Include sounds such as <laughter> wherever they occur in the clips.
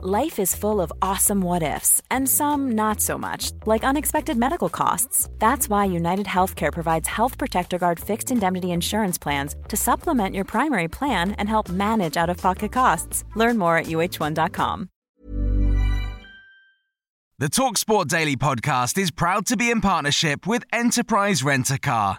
Life is full of awesome what ifs, and some not so much, like unexpected medical costs. That's why United Healthcare provides Health Protector Guard fixed indemnity insurance plans to supplement your primary plan and help manage out of pocket costs. Learn more at uh1.com. The Talksport Daily podcast is proud to be in partnership with Enterprise Rent a Car.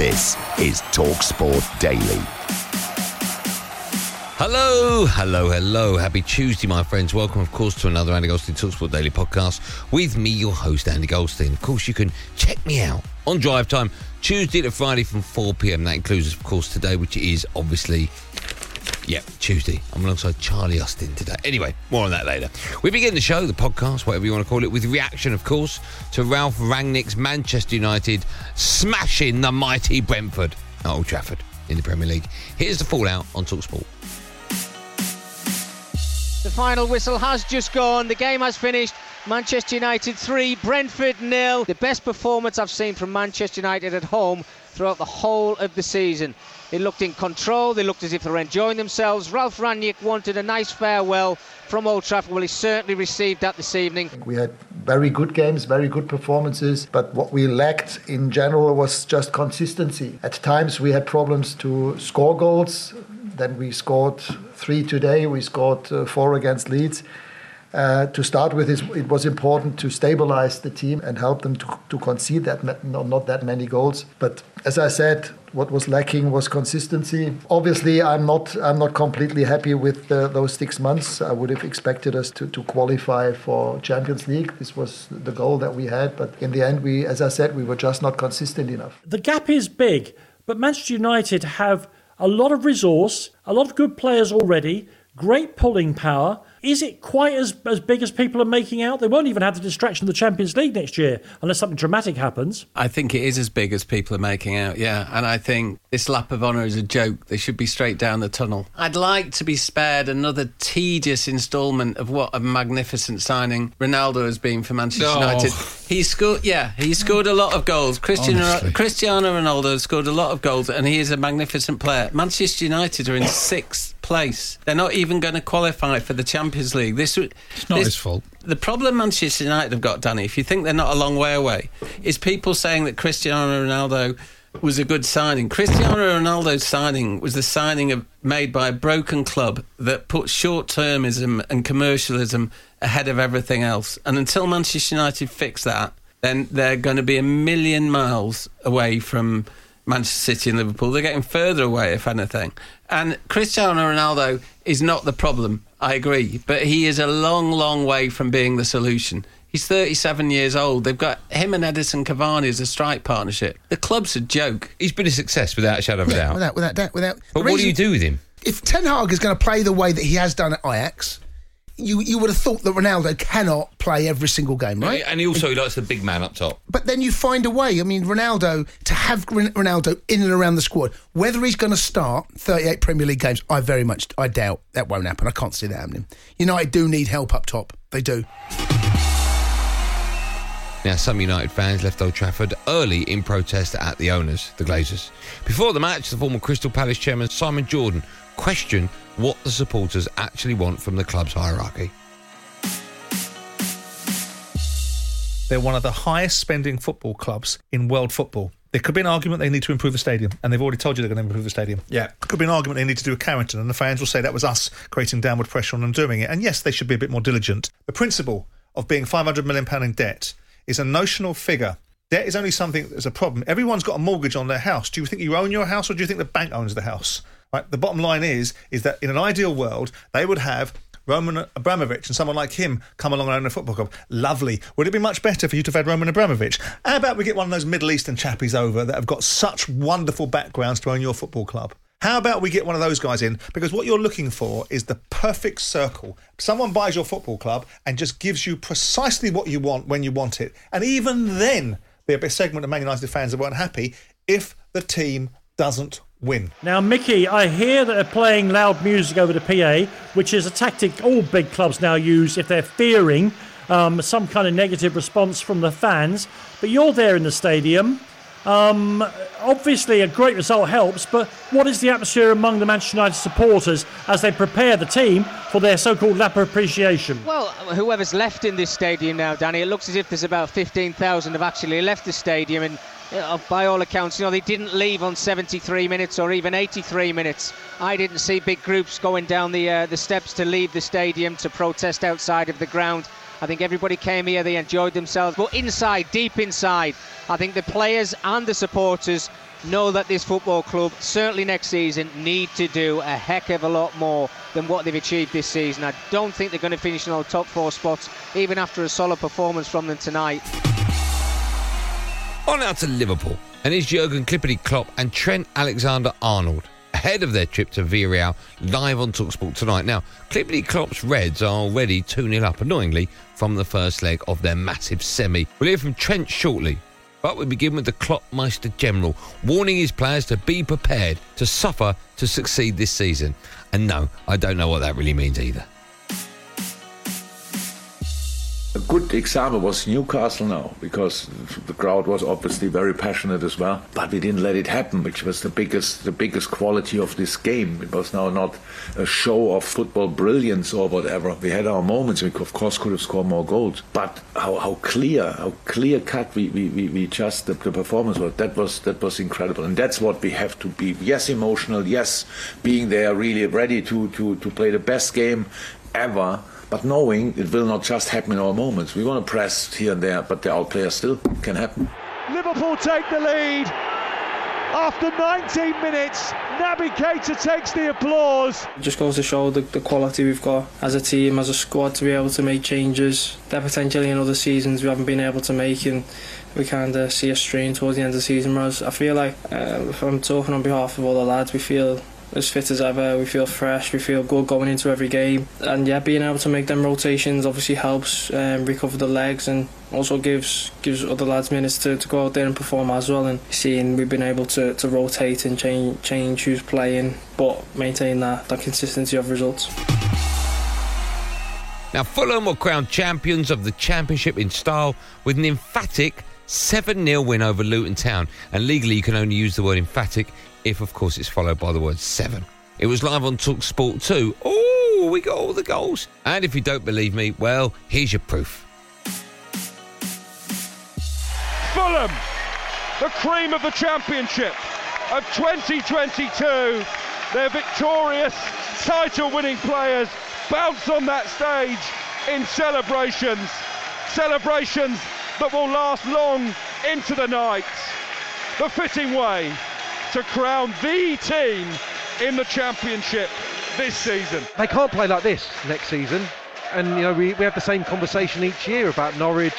This is TalkSport Daily. Hello, hello, hello. Happy Tuesday, my friends. Welcome, of course, to another Andy Goldstein Talksport Daily podcast with me, your host, Andy Goldstein. Of course, you can check me out on Drive Time, Tuesday to Friday from 4 pm. That includes, of course, today, which is obviously yeah, Tuesday. I'm alongside Charlie Austin today. Anyway, more on that later. We begin the show, the podcast, whatever you want to call it, with reaction, of course, to Ralf Rangnick's Manchester United smashing the mighty Brentford at Old Trafford in the Premier League. Here's the fallout on Talksport. The final whistle has just gone. The game has finished. Manchester United 3, Brentford nil. The best performance I've seen from Manchester United at home throughout the whole of the season. They looked in control, they looked as if they were enjoying themselves. Ralf Rangnick wanted a nice farewell from Old Trafford. Well, he certainly received that this evening. We had very good games, very good performances, but what we lacked in general was just consistency. At times we had problems to score goals. Then we scored three today, we scored uh, four against Leeds. Uh, to start with, it was important to stabilize the team and help them to, to concede that not, not that many goals. But as I said, what was lacking was consistency. Obviously, I'm not I'm not completely happy with uh, those six months. I would have expected us to, to qualify for Champions League. This was the goal that we had, but in the end, we, as I said, we were just not consistent enough. The gap is big, but Manchester United have a lot of resource, a lot of good players already, great pulling power is it quite as, as big as people are making out? They won't even have the distraction of the Champions League next year unless something dramatic happens. I think it is as big as people are making out, yeah. And I think this lap of honour is a joke. They should be straight down the tunnel. I'd like to be spared another tedious instalment of what a magnificent signing Ronaldo has been for Manchester oh. United. He scored, yeah, he scored a lot of goals. Cristiano, Cristiano Ronaldo scored a lot of goals, and he is a magnificent player. Manchester United are in sixth place. They're not even going to qualify for the Champions League. This it's not this, his fault. The problem Manchester United have got, Danny, if you think they're not a long way away, is people saying that Cristiano Ronaldo was a good signing. Cristiano Ronaldo's signing was the signing of, made by a broken club that put short termism and commercialism ahead of everything else. And until Manchester United fix that, then they're going to be a million miles away from Manchester City and Liverpool. They're getting further away, if anything. And Cristiano Ronaldo is not the problem, I agree, but he is a long, long way from being the solution. He's 37 years old. They've got him and Edinson Cavani as a strike partnership. The club's a joke. He's been a success without a shadow of a doubt. Without, without, without, without. But what do you do with him? If Ten Hag is going to play the way that he has done at Ajax, you you would have thought that Ronaldo cannot play every single game, right? And he also he likes the big man up top. But then you find a way. I mean, Ronaldo to have Ronaldo in and around the squad, whether he's going to start 38 Premier League games, I very much I doubt that won't happen. I can't see that happening. United do need help up top. They do. Now, some United fans left Old Trafford early in protest at the owners, the Glazers. Before the match, the former Crystal Palace chairman Simon Jordan questioned what the supporters actually want from the club's hierarchy. They're one of the highest spending football clubs in world football. There could be an argument they need to improve the stadium, and they've already told you they're going to improve the stadium. Yeah. There could be an argument they need to do a Carrington, and the fans will say that was us creating downward pressure on them doing it. And yes, they should be a bit more diligent. The principle of being £500 million in debt is a notional figure. Debt is only something that's a problem. Everyone's got a mortgage on their house. Do you think you own your house, or do you think the bank owns the house? Right. The bottom line is is that in an ideal world, they would have Roman Abramovich and someone like him come along and own a football club. Lovely. Would it be much better for you to have had Roman Abramovich? How about we get one of those Middle Eastern chappies over that have got such wonderful backgrounds to own your football club? How about we get one of those guys in? Because what you're looking for is the perfect circle. Someone buys your football club and just gives you precisely what you want when you want it. And even then, there'll be a segment of Man United fans that weren't happy if the team doesn't win. Now, Mickey, I hear that they're playing loud music over the PA, which is a tactic all big clubs now use if they're fearing um, some kind of negative response from the fans. But you're there in the stadium. Um, obviously, a great result helps, but what is the atmosphere among the Manchester United supporters as they prepare the team for their so called lap of appreciation? Well, whoever's left in this stadium now, Danny, it looks as if there's about 15,000 have actually left the stadium, and by all accounts, you know, they didn't leave on 73 minutes or even 83 minutes. I didn't see big groups going down the uh, the steps to leave the stadium to protest outside of the ground. I think everybody came here, they enjoyed themselves. But inside, deep inside, I think the players and the supporters know that this football club, certainly next season, need to do a heck of a lot more than what they've achieved this season. I don't think they're going to finish in our top four spots, even after a solid performance from them tonight. On out to Liverpool, and it's Jurgen Klippity Klopp and Trent Alexander Arnold ahead of their trip to Villarreal live on Talksport tonight. Now, Klippity Klopp's Reds are already 2 0 up, annoyingly, from the first leg of their massive semi. We'll hear from Trent shortly, but we begin with the Kloppmeister General warning his players to be prepared to suffer to succeed this season. And no, I don't know what that really means either. Good example was Newcastle now, because the crowd was obviously very passionate as well. But we didn't let it happen, which was the biggest the biggest quality of this game. It was now not a show of football brilliance or whatever. We had our moments. We of course could have scored more goals, but how, how clear, how clear cut we, we, we, we just the, the performance was. That was that was incredible, and that's what we have to be. Yes, emotional. Yes, being there, really ready to to to play the best game ever but knowing it will not just happen in our moments. We want to press here and there, but the outplayers still can happen. Liverpool take the lead. After 19 minutes, Naby Keita takes the applause. It just goes to show the, the quality we've got as a team, as a squad, to be able to make changes that potentially in other seasons we haven't been able to make. And we kind of see a strain towards the end of the season. Whereas I feel like, uh, if I'm talking on behalf of all the lads, we feel as fit as ever. We feel fresh. We feel good going into every game. And yeah, being able to make them rotations obviously helps um, recover the legs and also gives gives other lads minutes to, to go out there and perform as well. And seeing we've been able to, to rotate and change change who's playing, but maintain that, that consistency of results. Now, Fulham were crowned champions of the Championship in style with an emphatic 7 0 win over Luton Town. And legally, you can only use the word emphatic if, of course, it's followed by the word 7. It was live on Talk Sport too. Oh, we got all the goals. And if you don't believe me, well, here's your proof. Fulham, the cream of the Championship of 2022. Their victorious, title winning players bounce on that stage in celebrations. Celebrations that will last long into the night. The fitting way to crown the team in the championship this season. They can't play like this next season. And, you know, we, we have the same conversation each year about Norwich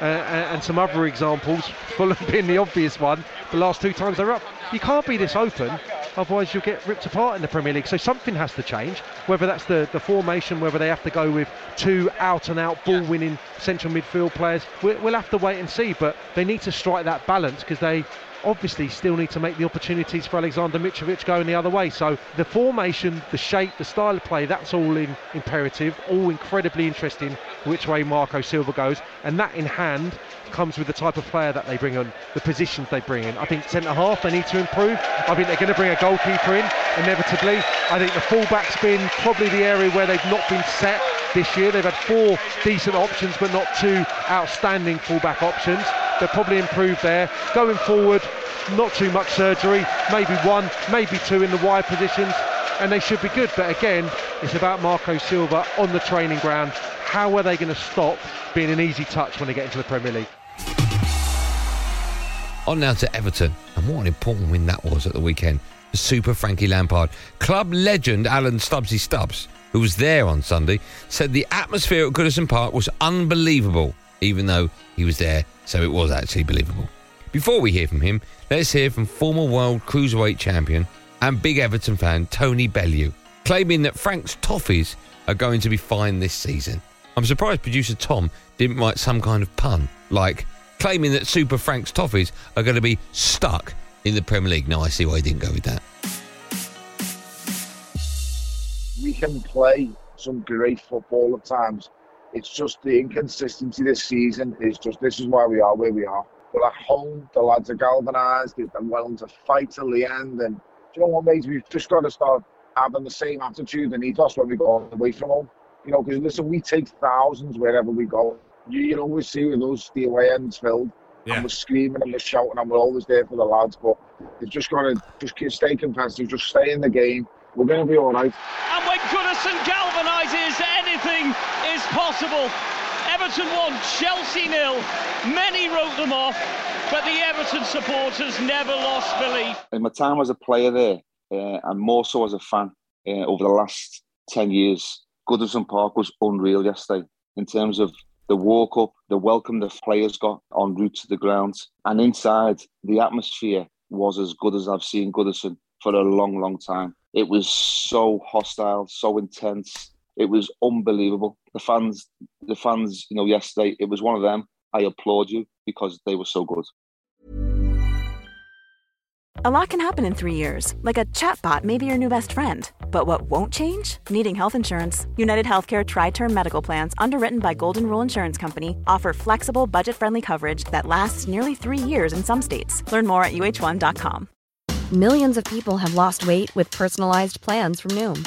uh, and some other examples, <laughs> Fulham being the obvious one, the last two times they're up. You can't be this open, otherwise you'll get ripped apart in the Premier League. So something has to change, whether that's the, the formation, whether they have to go with two out and out ball winning central midfield players. We'll, we'll have to wait and see, but they need to strike that balance because they obviously still need to make the opportunities for Alexander Mitrovic going the other way. So the formation, the shape, the style of play, that's all in, imperative, all incredibly interesting which way Marco Silva goes. And that in hand comes with the type of player that they bring on, the positions they bring in. I think centre half they need to improve. I think they're going to bring a goalkeeper in inevitably. I think the fullback's been probably the area where they've not been set this year. They've had four decent options, but not two outstanding fullback options. They'll probably improve there. Going forward, not too much surgery, maybe one, maybe two in the wide positions, and they should be good. But again, it's about Marco Silva on the training ground. How are they going to stop being an easy touch when they get into the Premier League? On now to Everton, and what an important win that was at the weekend. Super Frankie Lampard. Club legend Alan Stubbsy Stubbs, who was there on Sunday, said the atmosphere at Goodison Park was unbelievable, even though he was there, so it was actually believable. Before we hear from him, let's hear from former world cruiserweight champion and big Everton fan Tony Bellew, claiming that Frank's toffees are going to be fine this season. I'm surprised producer Tom didn't write some kind of pun, like claiming that Super Frank's toffees are going to be stuck in the Premier League. No, I see why he didn't go with that. we can play some great football at times. It's just the inconsistency this season It's just this is why we are where we are. But at home, the lads are galvanised, They've been willing to fight till the end. And do you know what, mate? We've just got to start having the same attitude and ethos when we go away from home. You know, because listen, we take thousands wherever we go. You, you always see with us the away ends filled. And we're screaming and we're shouting and we're always there for the lads. But they've just got to just keep stay competitive, just stay in the game. We're going to be all right. And when Goodison galvanises, anything is possible. Everton won, Chelsea nil. Many wrote them off, but the Everton supporters never lost belief. In my time as a player there, uh, and more so as a fan, uh, over the last 10 years, Goodison Park was unreal yesterday in terms of the walk up, the welcome the players got en route to the ground, and inside, the atmosphere was as good as I've seen Goodison for a long, long time. It was so hostile, so intense. It was unbelievable. The fans, the fans, you know, yesterday, it was one of them. I applaud you because they were so good. A lot can happen in three years, like a chatbot may be your new best friend. But what won't change? Needing health insurance. United Healthcare Tri Term Medical Plans, underwritten by Golden Rule Insurance Company, offer flexible, budget friendly coverage that lasts nearly three years in some states. Learn more at uh1.com. Millions of people have lost weight with personalized plans from Noom,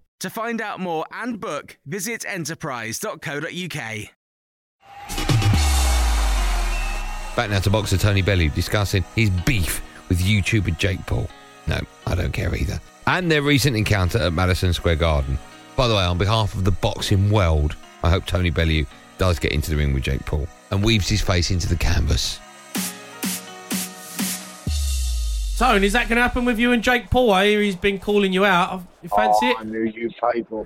To find out more and book, visit enterprise.co.uk. Back now to boxer Tony Bellew discussing his beef with YouTuber Jake Paul. No, I don't care either. And their recent encounter at Madison Square Garden. By the way, on behalf of the boxing world, I hope Tony Bellew does get into the ring with Jake Paul and weaves his face into the canvas. Tone, is that going to happen with you and Jake Paul? I hear he's been calling you out. You fancy oh, it? I knew you'd pipe up.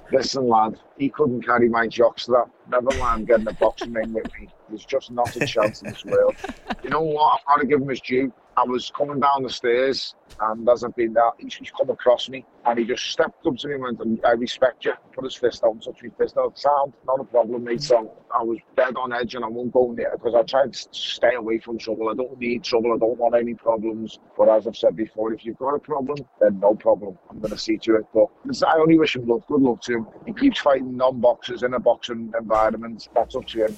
<laughs> Listen, lad, he couldn't carry my jockstrap. Never mind getting a boxing ring with me. There's just not a chance in this world. You know what? I've got to give him his due. I was coming down the stairs, and as I've been there, he's, he's come across me, and he just stepped up to me and went, I respect you. Put his fist out and touched my fist out. Sound, not a problem, mate. So I was dead on edge, and I won't go near because I try to stay away from trouble. I don't need trouble. I don't want any problems. But as I've said before, if you've got a problem, then no problem. I'm going to see to it. But I only wish him luck. Good luck to him. He keeps fighting non-boxers in a boxing environment. That's up to him.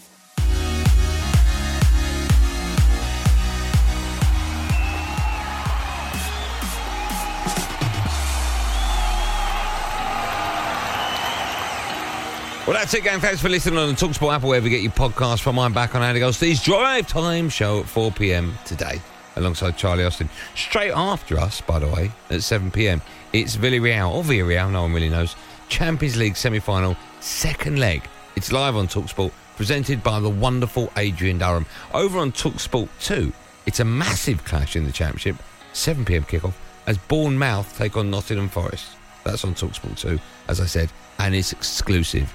Well, that's it, gang. Thanks for listening on the Talksport app, wherever you get your podcast from. I'm back on Andy Goldstein's Drive Time show at 4 p.m. today, alongside Charlie Austin. Straight after us, by the way, at 7 p.m., it's Villarreal, or Villarreal, no one really knows. Champions League semi final, second leg. It's live on Talksport, presented by the wonderful Adrian Durham. Over on Talksport 2, it's a massive clash in the Championship, 7 p.m. kickoff, as Bournemouth take on Nottingham Forest. That's on Talksport 2, as I said, and it's exclusive.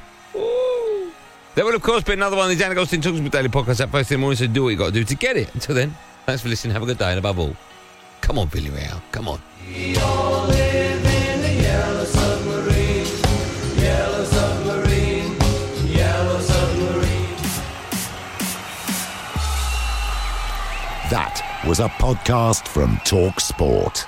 There will, of course, be another one of these Andy Goldstein Talksport Daily Podcast at first thing in the morning, so do what you got to do to get it. Until then, thanks for listening. Have a good day, and above all, come on, Villarreal. Come on. That was a podcast from Talk Sport.